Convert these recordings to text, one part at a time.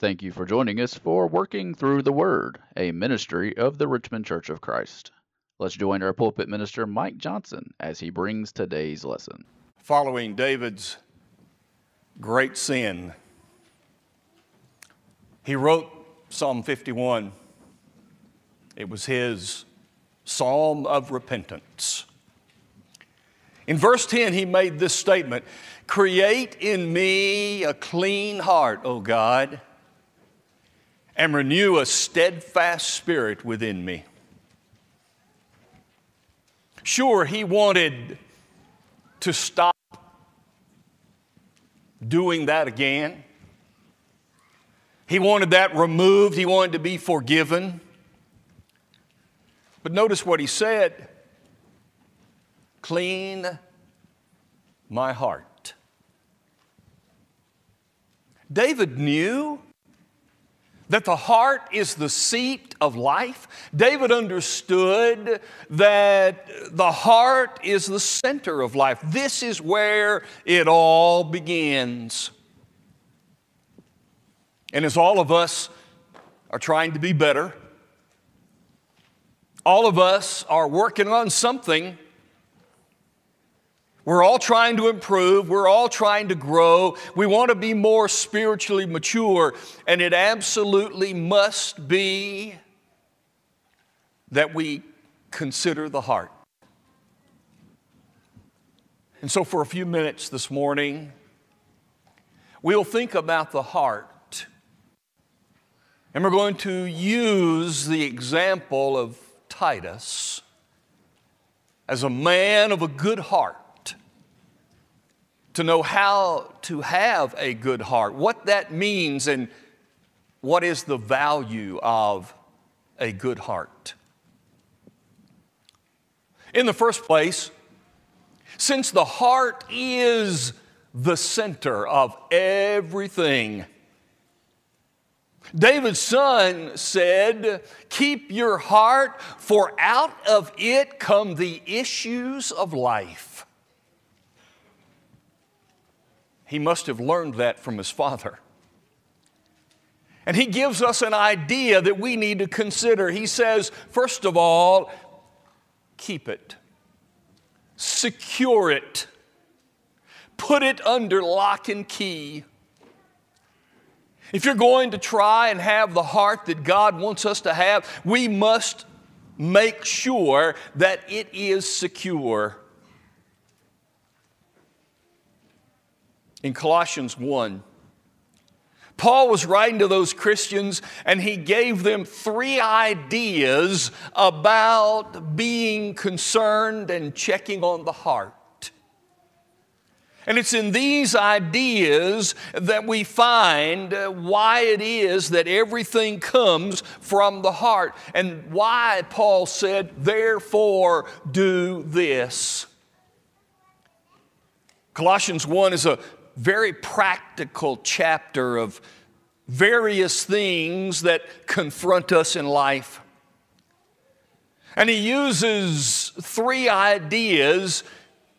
Thank you for joining us for Working Through the Word, a ministry of the Richmond Church of Christ. Let's join our pulpit minister, Mike Johnson, as he brings today's lesson. Following David's great sin, he wrote Psalm 51. It was his psalm of repentance. In verse 10, he made this statement Create in me a clean heart, O God and renew a steadfast spirit within me. Sure, he wanted to stop doing that again. He wanted that removed. He wanted to be forgiven. But notice what he said clean my heart. David knew that the heart is the seat of life. David understood that the heart is the center of life. This is where it all begins. And as all of us are trying to be better, all of us are working on something we're all trying to improve. We're all trying to grow. We want to be more spiritually mature, and it absolutely must be that we consider the heart. And so, for a few minutes this morning, we'll think about the heart. And we're going to use the example of Titus as a man of a good heart to know how to have a good heart, what that means, and what is the value of a good heart. In the first place, since the heart is the center of everything, David's son said, Keep your heart, for out of it come the issues of life. He must have learned that from his father. And he gives us an idea that we need to consider. He says, first of all, keep it, secure it, put it under lock and key. If you're going to try and have the heart that God wants us to have, we must make sure that it is secure. In Colossians 1. Paul was writing to those Christians and he gave them three ideas about being concerned and checking on the heart. And it's in these ideas that we find uh, why it is that everything comes from the heart and why Paul said, therefore do this. Colossians 1 is a very practical chapter of various things that confront us in life. And he uses three ideas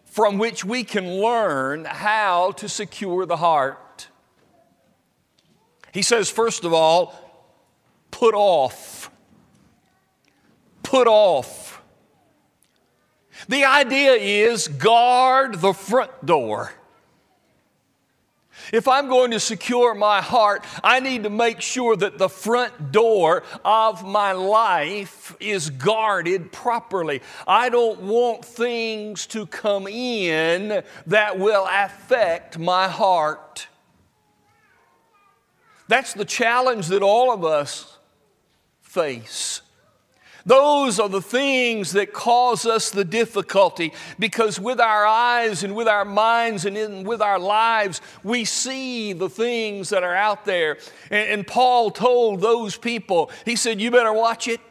from which we can learn how to secure the heart. He says, first of all, put off. Put off. The idea is guard the front door. If I'm going to secure my heart, I need to make sure that the front door of my life is guarded properly. I don't want things to come in that will affect my heart. That's the challenge that all of us face. Those are the things that cause us the difficulty because with our eyes and with our minds and in, with our lives, we see the things that are out there. And, and Paul told those people, he said, You better watch it.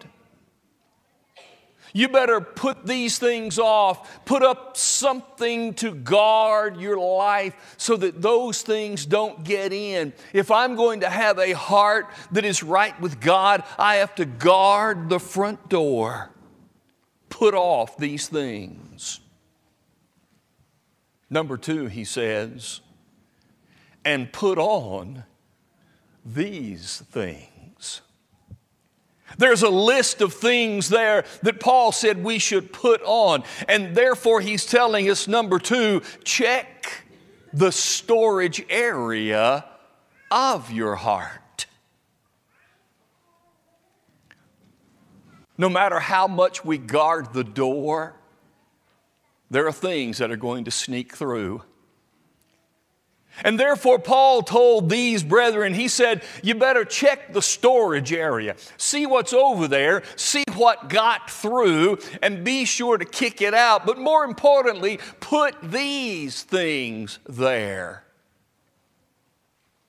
You better put these things off, put up something to guard your life so that those things don't get in. If I'm going to have a heart that is right with God, I have to guard the front door. Put off these things. Number two, he says, and put on these things. There's a list of things there that Paul said we should put on. And therefore, he's telling us number two, check the storage area of your heart. No matter how much we guard the door, there are things that are going to sneak through. And therefore, Paul told these brethren, he said, You better check the storage area, see what's over there, see what got through, and be sure to kick it out. But more importantly, put these things there.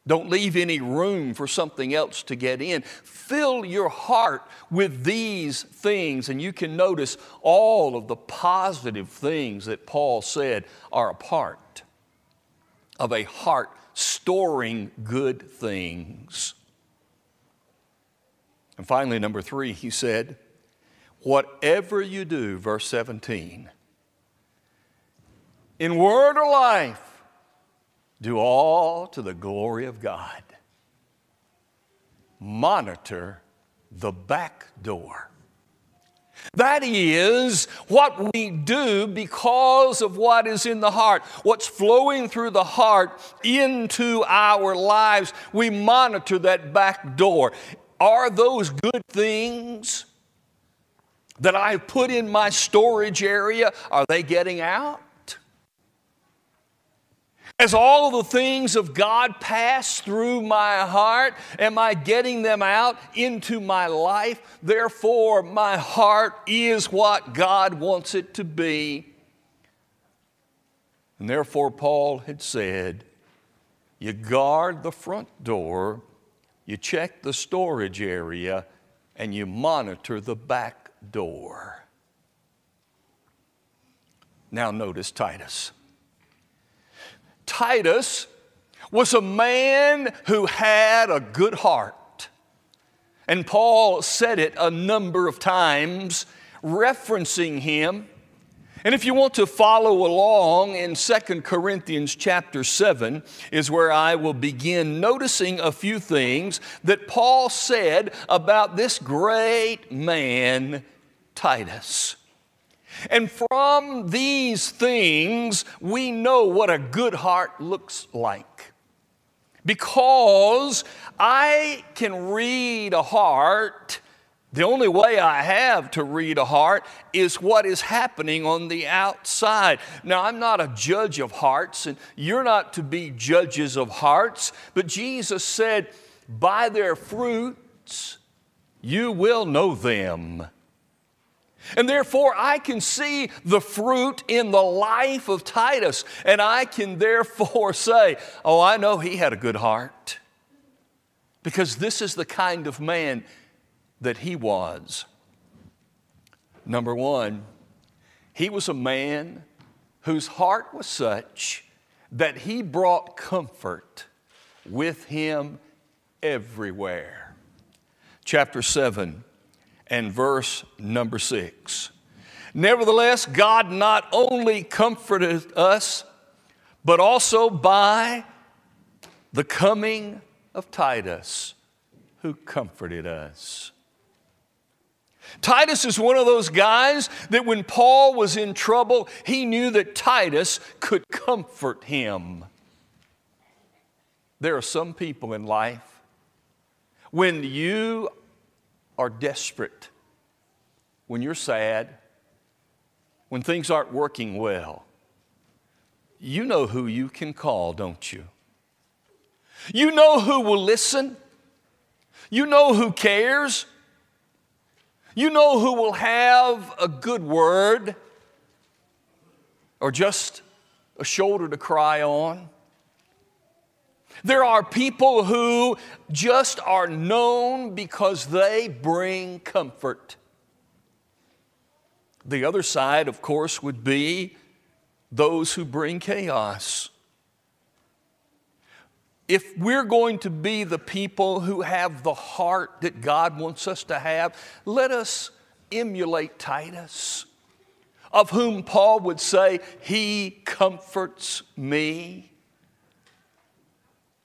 Don't leave any room for something else to get in. Fill your heart with these things, and you can notice all of the positive things that Paul said are a part of a heart storing good things. And finally, number three, he said, Whatever you do, verse 17, in word or life, do all to the glory of God. Monitor the back door. That is what we do because of what is in the heart, what's flowing through the heart into our lives. We monitor that back door. Are those good things that I've put in my storage area, are they getting out? As all the things of God pass through my heart, am I getting them out into my life? Therefore, my heart is what God wants it to be. And therefore, Paul had said, You guard the front door, you check the storage area, and you monitor the back door. Now, notice Titus. Titus was a man who had a good heart. And Paul said it a number of times, referencing him. And if you want to follow along in 2 Corinthians chapter 7 is where I will begin noticing a few things that Paul said about this great man, Titus. And from these things, we know what a good heart looks like. Because I can read a heart, the only way I have to read a heart is what is happening on the outside. Now, I'm not a judge of hearts, and you're not to be judges of hearts, but Jesus said, By their fruits you will know them. And therefore, I can see the fruit in the life of Titus, and I can therefore say, Oh, I know he had a good heart. Because this is the kind of man that he was. Number one, he was a man whose heart was such that he brought comfort with him everywhere. Chapter 7 and verse number six. Nevertheless, God not only comforted us, but also by the coming of Titus, who comforted us. Titus is one of those guys that when Paul was in trouble, he knew that Titus could comfort him. There are some people in life, when you are desperate, when you're sad, when things aren't working well, you know who you can call, don't you? You know who will listen. You know who cares. You know who will have a good word or just a shoulder to cry on. There are people who just are known because they bring comfort. The other side, of course, would be those who bring chaos. If we're going to be the people who have the heart that God wants us to have, let us emulate Titus, of whom Paul would say, He comforts me.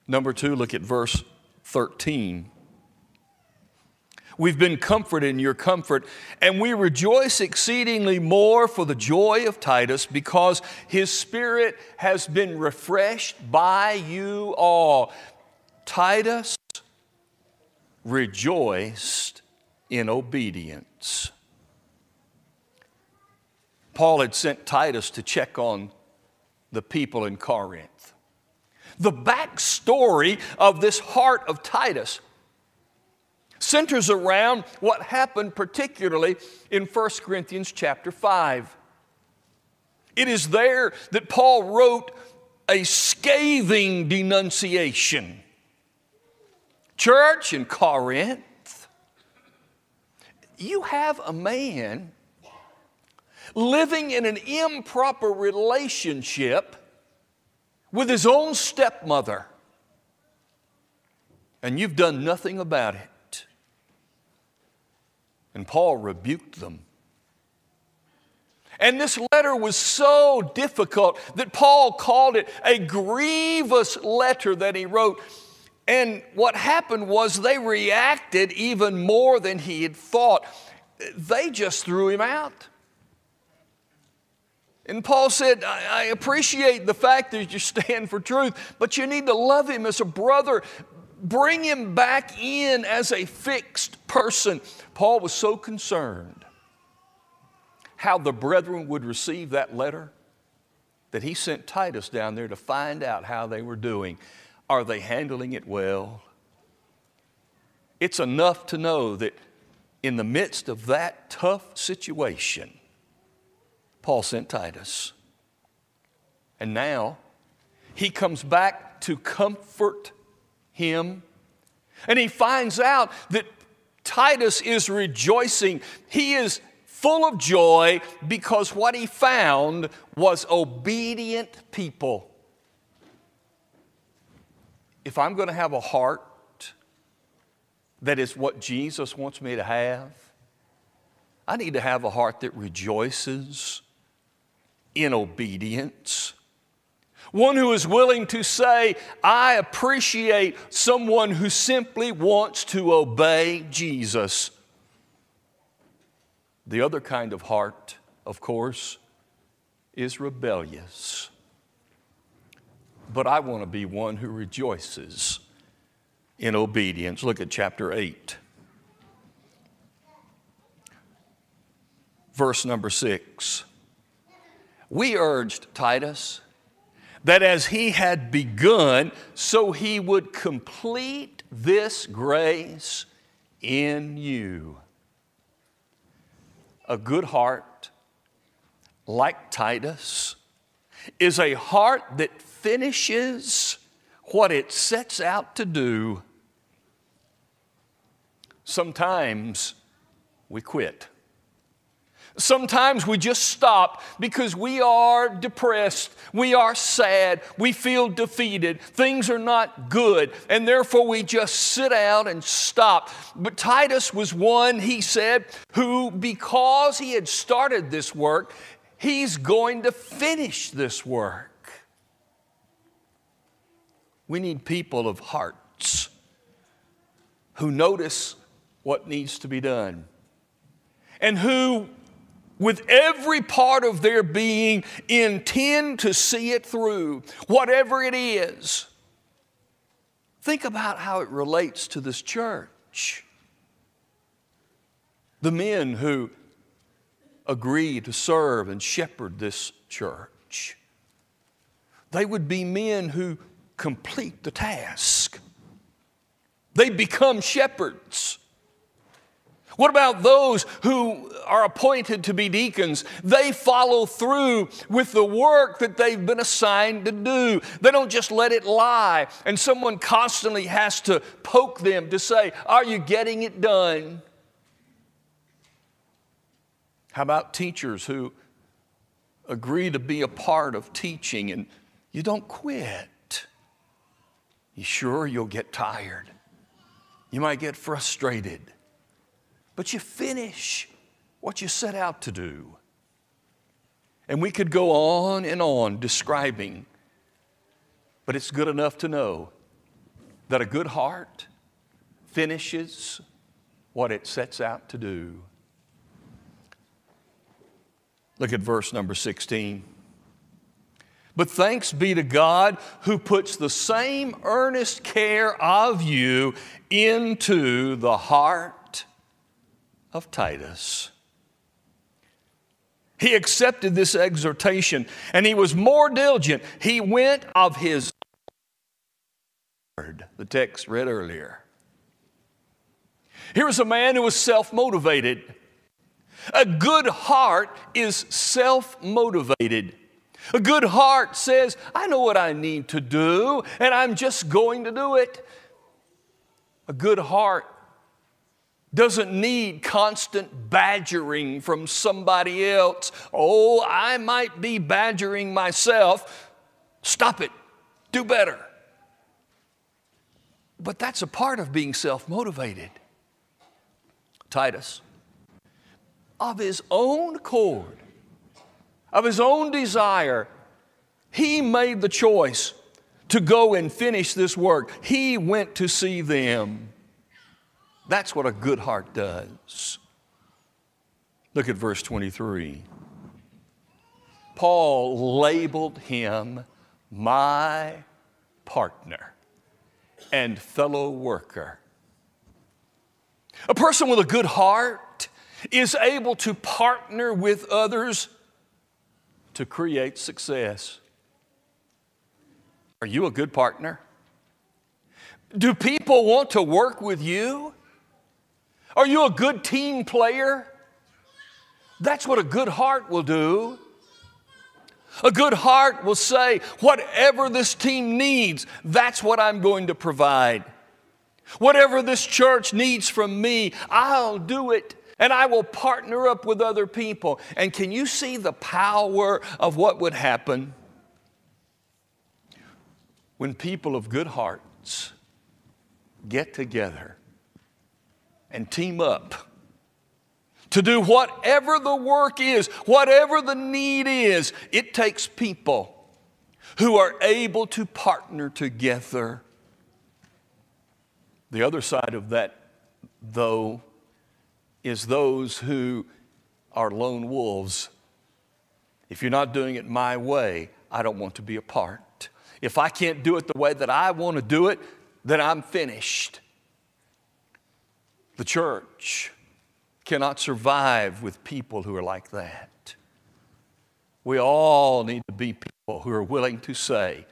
Number two, look at verse 13. We've been comforted in your comfort, and we rejoice exceedingly more for the joy of Titus because his spirit has been refreshed by you all. Titus rejoiced in obedience. Paul had sent Titus to check on the people in Corinth. The backstory of this heart of Titus centers around what happened particularly in 1 Corinthians chapter 5. It is there that Paul wrote a scathing denunciation. Church in Corinth, you have a man living in an improper relationship with his own stepmother, and you've done nothing about it. And Paul rebuked them. And this letter was so difficult that Paul called it a grievous letter that he wrote. And what happened was they reacted even more than he had thought. They just threw him out. And Paul said, I, appreciate the fact that you stand for truth, but you need to love him as a brother bring him back in as a fixed person. Paul was so concerned how the brethren would receive that letter that he sent Titus down there to find out how they were doing. Are they handling it well? It's enough to know that in the midst of that tough situation, Paul sent Titus. And now he comes back to comfort him. And he finds out that Titus is rejoicing. He is full of joy because what he found was obedient people. If I'm going to have a heart that is what Jesus wants me to have, I need to have a heart that rejoices in obedience one who is willing to say, I appreciate someone who simply wants to obey Jesus. The other kind of heart, of course, is rebellious. But I want to be one who rejoices in obedience. Look at chapter 8, verse number 6. We urged Titus that as he had begun, so he would complete this grace in you. A good heart, like Titus, is a heart that finishes what it sets out to do. Sometimes we quit. Sometimes we just stop because we are depressed, we are sad, we feel defeated, things are not good, and therefore we just sit out and stop. But Titus was one, he said, who, because he had started this work, he's going to finish this work. We need people of hearts who notice what needs to be done and who with every part of their being, intend to see it through, whatever it is. Think about how it relates to this church. The men who agree to serve and shepherd this church, they would be men who complete the task. They become shepherds. What about those who are appointed to be deacons? They follow through with the work that they've been assigned to do. They don't just let it lie, and someone constantly has to poke them to say, Are you getting it done? How about teachers who agree to be a part of teaching and you don't quit? You sure you'll get tired? You might get frustrated but you finish what you set out to do. And we could go on and on describing, but it's good enough to know that a good heart finishes what it sets out to do. Look at verse number 16. But thanks be to God who puts the same earnest care of you into the heart of Titus. He accepted this exhortation and he was more diligent. He went of his word, the text read earlier. Here was a man who was self motivated. A good heart is self motivated. A good heart says, I know what I need to do, and I'm just going to do it. A good heart doesn't need constant badgering from somebody else. Oh, I might be badgering myself. Stop it. Do better. But that's a part of being self motivated. Titus, of his own accord, of his own desire, he made the choice to go and finish this work. He went to see them. That's what a good heart does. Look at verse 23. Paul labeled him my partner and fellow worker. A person with a good heart is able to partner with others to create success. Are you a good partner? Do people want to work with you? Are you a good team player? That's what a good heart will do. A good heart will say, whatever this team needs, that's what I'm going to provide. Whatever this church needs from me, I'll do it and I will partner up with other people. And can you see the power of what would happen when people of good hearts get together and team up to do whatever the work is, whatever the need is? It takes people who are able to partner together. The other side of that, though, is those who are lone wolves. If you're not doing it my way, I don't want to be a part. If I can't do it the way that I want to do it, then I'm finished. The church cannot survive with people who are like that. We all need to be people who are willing to say,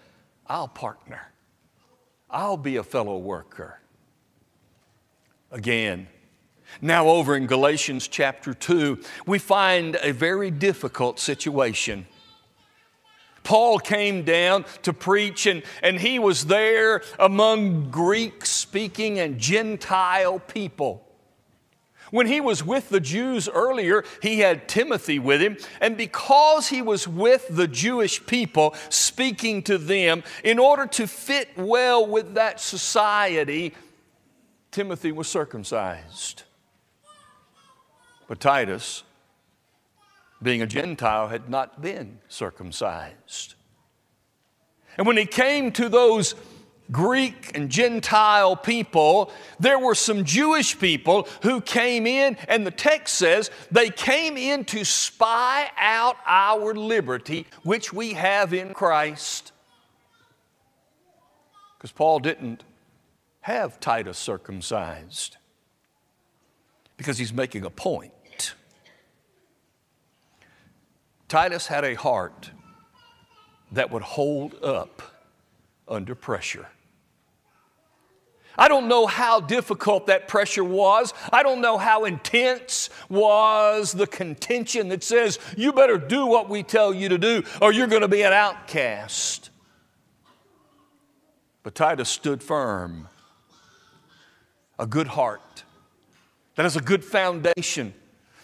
I'll partner, I'll be a fellow worker. Again, now, over in Galatians chapter 2, we find a very difficult situation. Paul came down to preach, and, and he was there among Greek speaking and Gentile people. When he was with the Jews earlier, he had Timothy with him, and because he was with the Jewish people, speaking to them, in order to fit well with that society, Timothy was circumcised. But Titus, being a Gentile, had not been circumcised. And when he came to those Greek and Gentile people, there were some Jewish people who came in, and the text says they came in to spy out our liberty, which we have in Christ. Because Paul didn't have Titus circumcised because he's making a point. Titus had a heart that would hold up under pressure. I don't know how difficult that pressure was. I don't know how intense was the contention that says, you better do what we tell you to do or you're going to be an outcast. But Titus stood firm, a good heart that has a good foundation,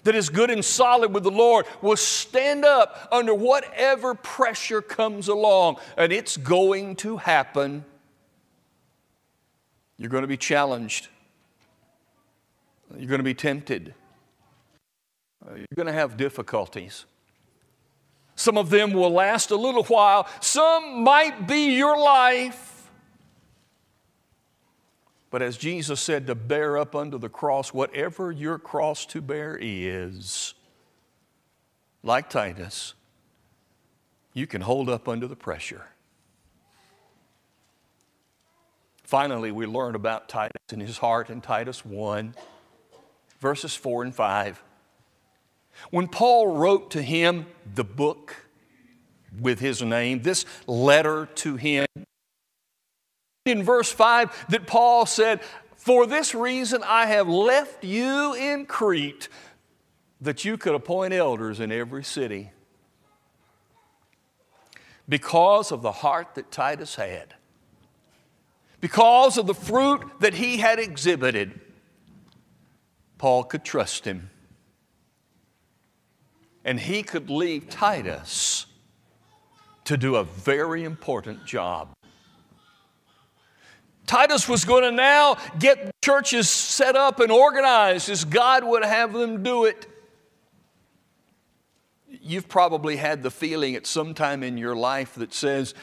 that is good and solid with the Lord, will stand up under whatever pressure comes along, and it's going to happen. You're going to be challenged. You're going to be tempted. You're going to have difficulties. Some of them will last a little while, some might be your life. But as Jesus said, to bear up under the cross, whatever your cross to bear is, like Titus, you can hold up under the pressure. Finally, we learn about Titus and his heart in Titus 1, verses 4 and 5. When Paul wrote to him the book with his name, this letter to him, in verse 5 that Paul said, For this reason I have left you in Crete, that you could appoint elders in every city. Because of the heart that Titus had, because of the fruit that he had exhibited, Paul could trust him. And he could leave Titus to do a very important job. Titus was going to now get churches set up and organized as God would have them do it. You've probably had the feeling at some time in your life that says,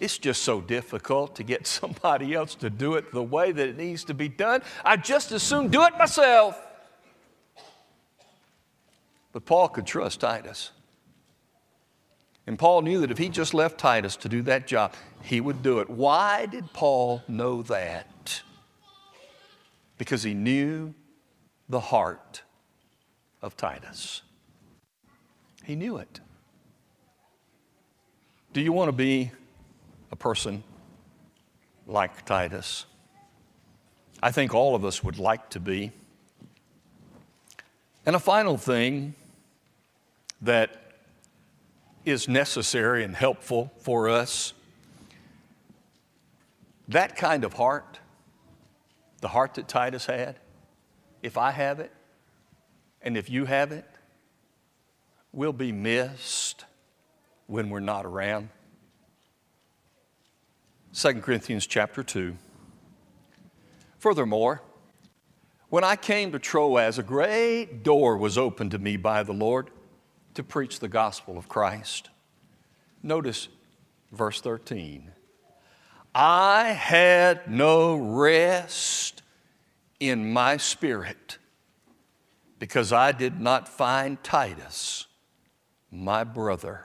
it's just so difficult to get somebody else to do it the way that it needs to be done. I'd just as soon do it myself. But Paul could trust Titus. And Paul knew that if he just left Titus to do that job, he would do it. Why did Paul know that? Because he knew the heart of Titus. He knew it. Do you want to be a person like Titus? I think all of us would like to be. And a final thing that is necessary and helpful for us. That kind of heart, the heart that Titus had, if I have it, and if you have it, will be missed when we're not around. 2 Corinthians chapter 2. Furthermore, when I came to Troas, a great door was opened to me by the Lord to preach the gospel of Christ. Notice verse 13. I had no rest in my spirit because I did not find Titus, my brother.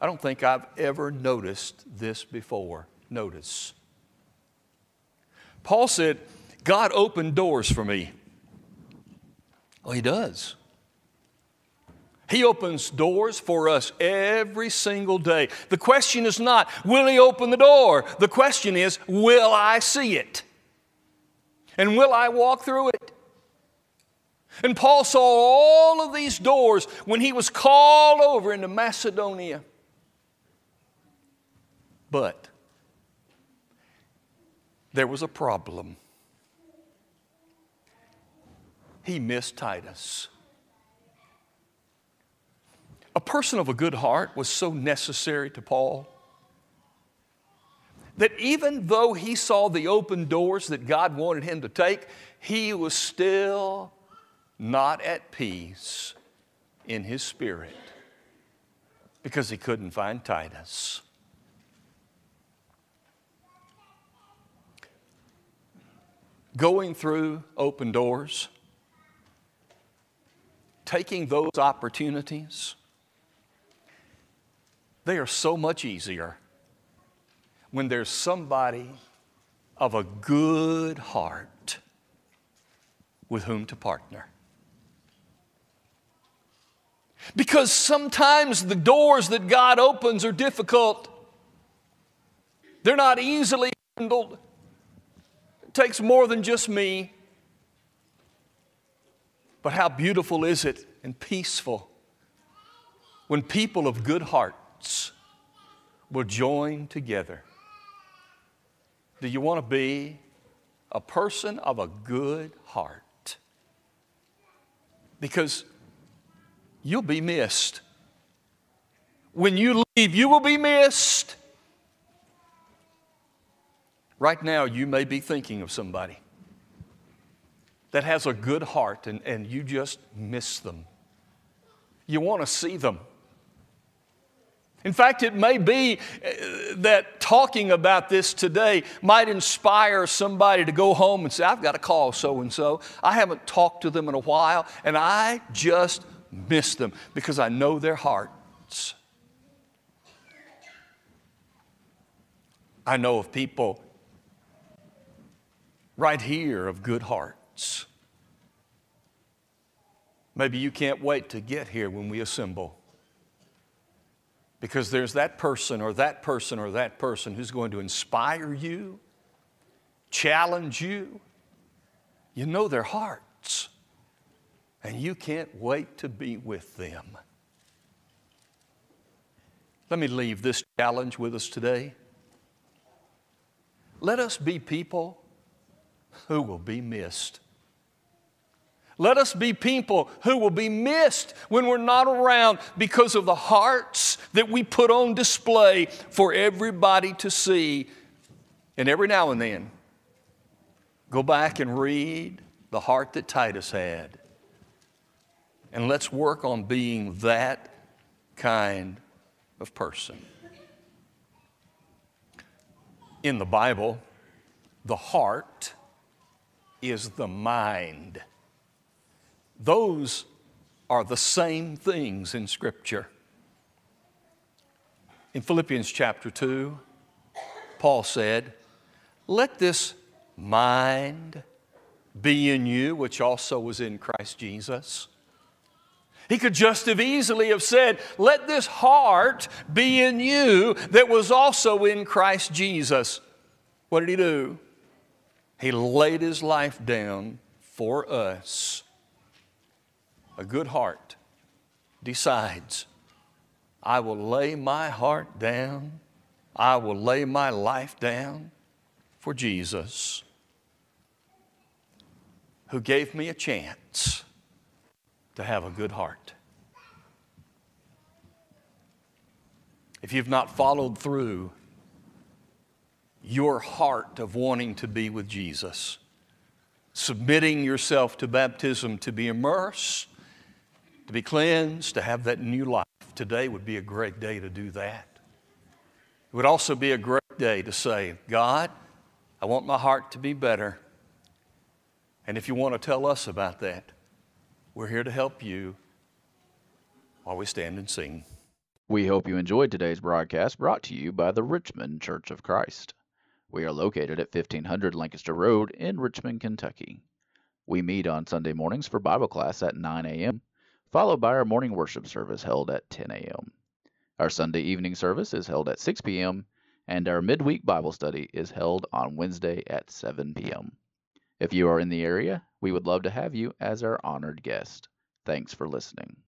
I don't think I've ever noticed this before. Notice. Paul said, God opened doors for me. Well, He does. He opens doors for us every single day. The question is not, will He open the door? The question is, will I see it? And will I walk through it? And Paul saw all of these doors when he was called over into Macedonia. But there was a problem he missed Titus. A person of a good heart was so necessary to Paul that even though he saw the open doors that God wanted him to take, he was still not at peace in his spirit because he couldn't find Titus. Going through open doors taking those opportunities, they are so much easier when there's somebody of a good heart with whom to partner. Because sometimes the doors that God opens are difficult. They're not easily handled. It takes more than just me. But how beautiful is it and peaceful when people of good hearts will join together. Do you want to be a person of a good heart? Because you'll be missed. When you leave, you will be missed. Right now, you may be thinking of somebody that has a good heart and, and you just miss them. You want to see them. In fact, it may be uh, that talking about this today might inspire somebody to go home and say, I've got to call so and so. I haven't talked to them in a while, and I just miss them because I know their hearts. I know of people right here of good hearts. Maybe you can't wait to get here when we assemble. Because there's that person or that person or that person who's going to inspire you, challenge you. You know their hearts, and you can't wait to be with them. Let me leave this challenge with us today. Let us be people who will be missed. Let us be people who will be missed when we're not around because of the hearts that we put on display for everybody to see. And every now and then, go back and read the heart that Titus had. And let's work on being that kind of person. In the Bible, the heart is the mind. Those are the same things in Scripture. In Philippians chapter 2, Paul said, Let this mind be in you, which also was in Christ Jesus. He could just as easily have said, Let this heart be in you that was also in Christ Jesus. What did he do? He laid his life down for us a good heart decides, I will lay my heart down, I will lay my life down for Jesus, who gave me a chance to have a good heart. If you've not followed through your heart of wanting to be with Jesus, submitting yourself to baptism to be immersed, to be cleansed, to have that new life. Today would be a great day to do that. It would also be a great day to say, God, I want my heart to be better. And if you want to tell us about that, we're here to help you while we stand and sing. We hope you enjoyed today's broadcast brought to you by the Richmond Church of Christ. We are located at 1500 Lancaster Road in Richmond, Kentucky. We meet on Sunday mornings for Bible class at 9 a.m followed by our morning worship service held at 10 a.m. Our Sunday evening service is held at 6 p.m., and our midweek Bible study is held on Wednesday at 7 p.m. If you are in the area, we would love to have you as our honored guest. Thanks for listening.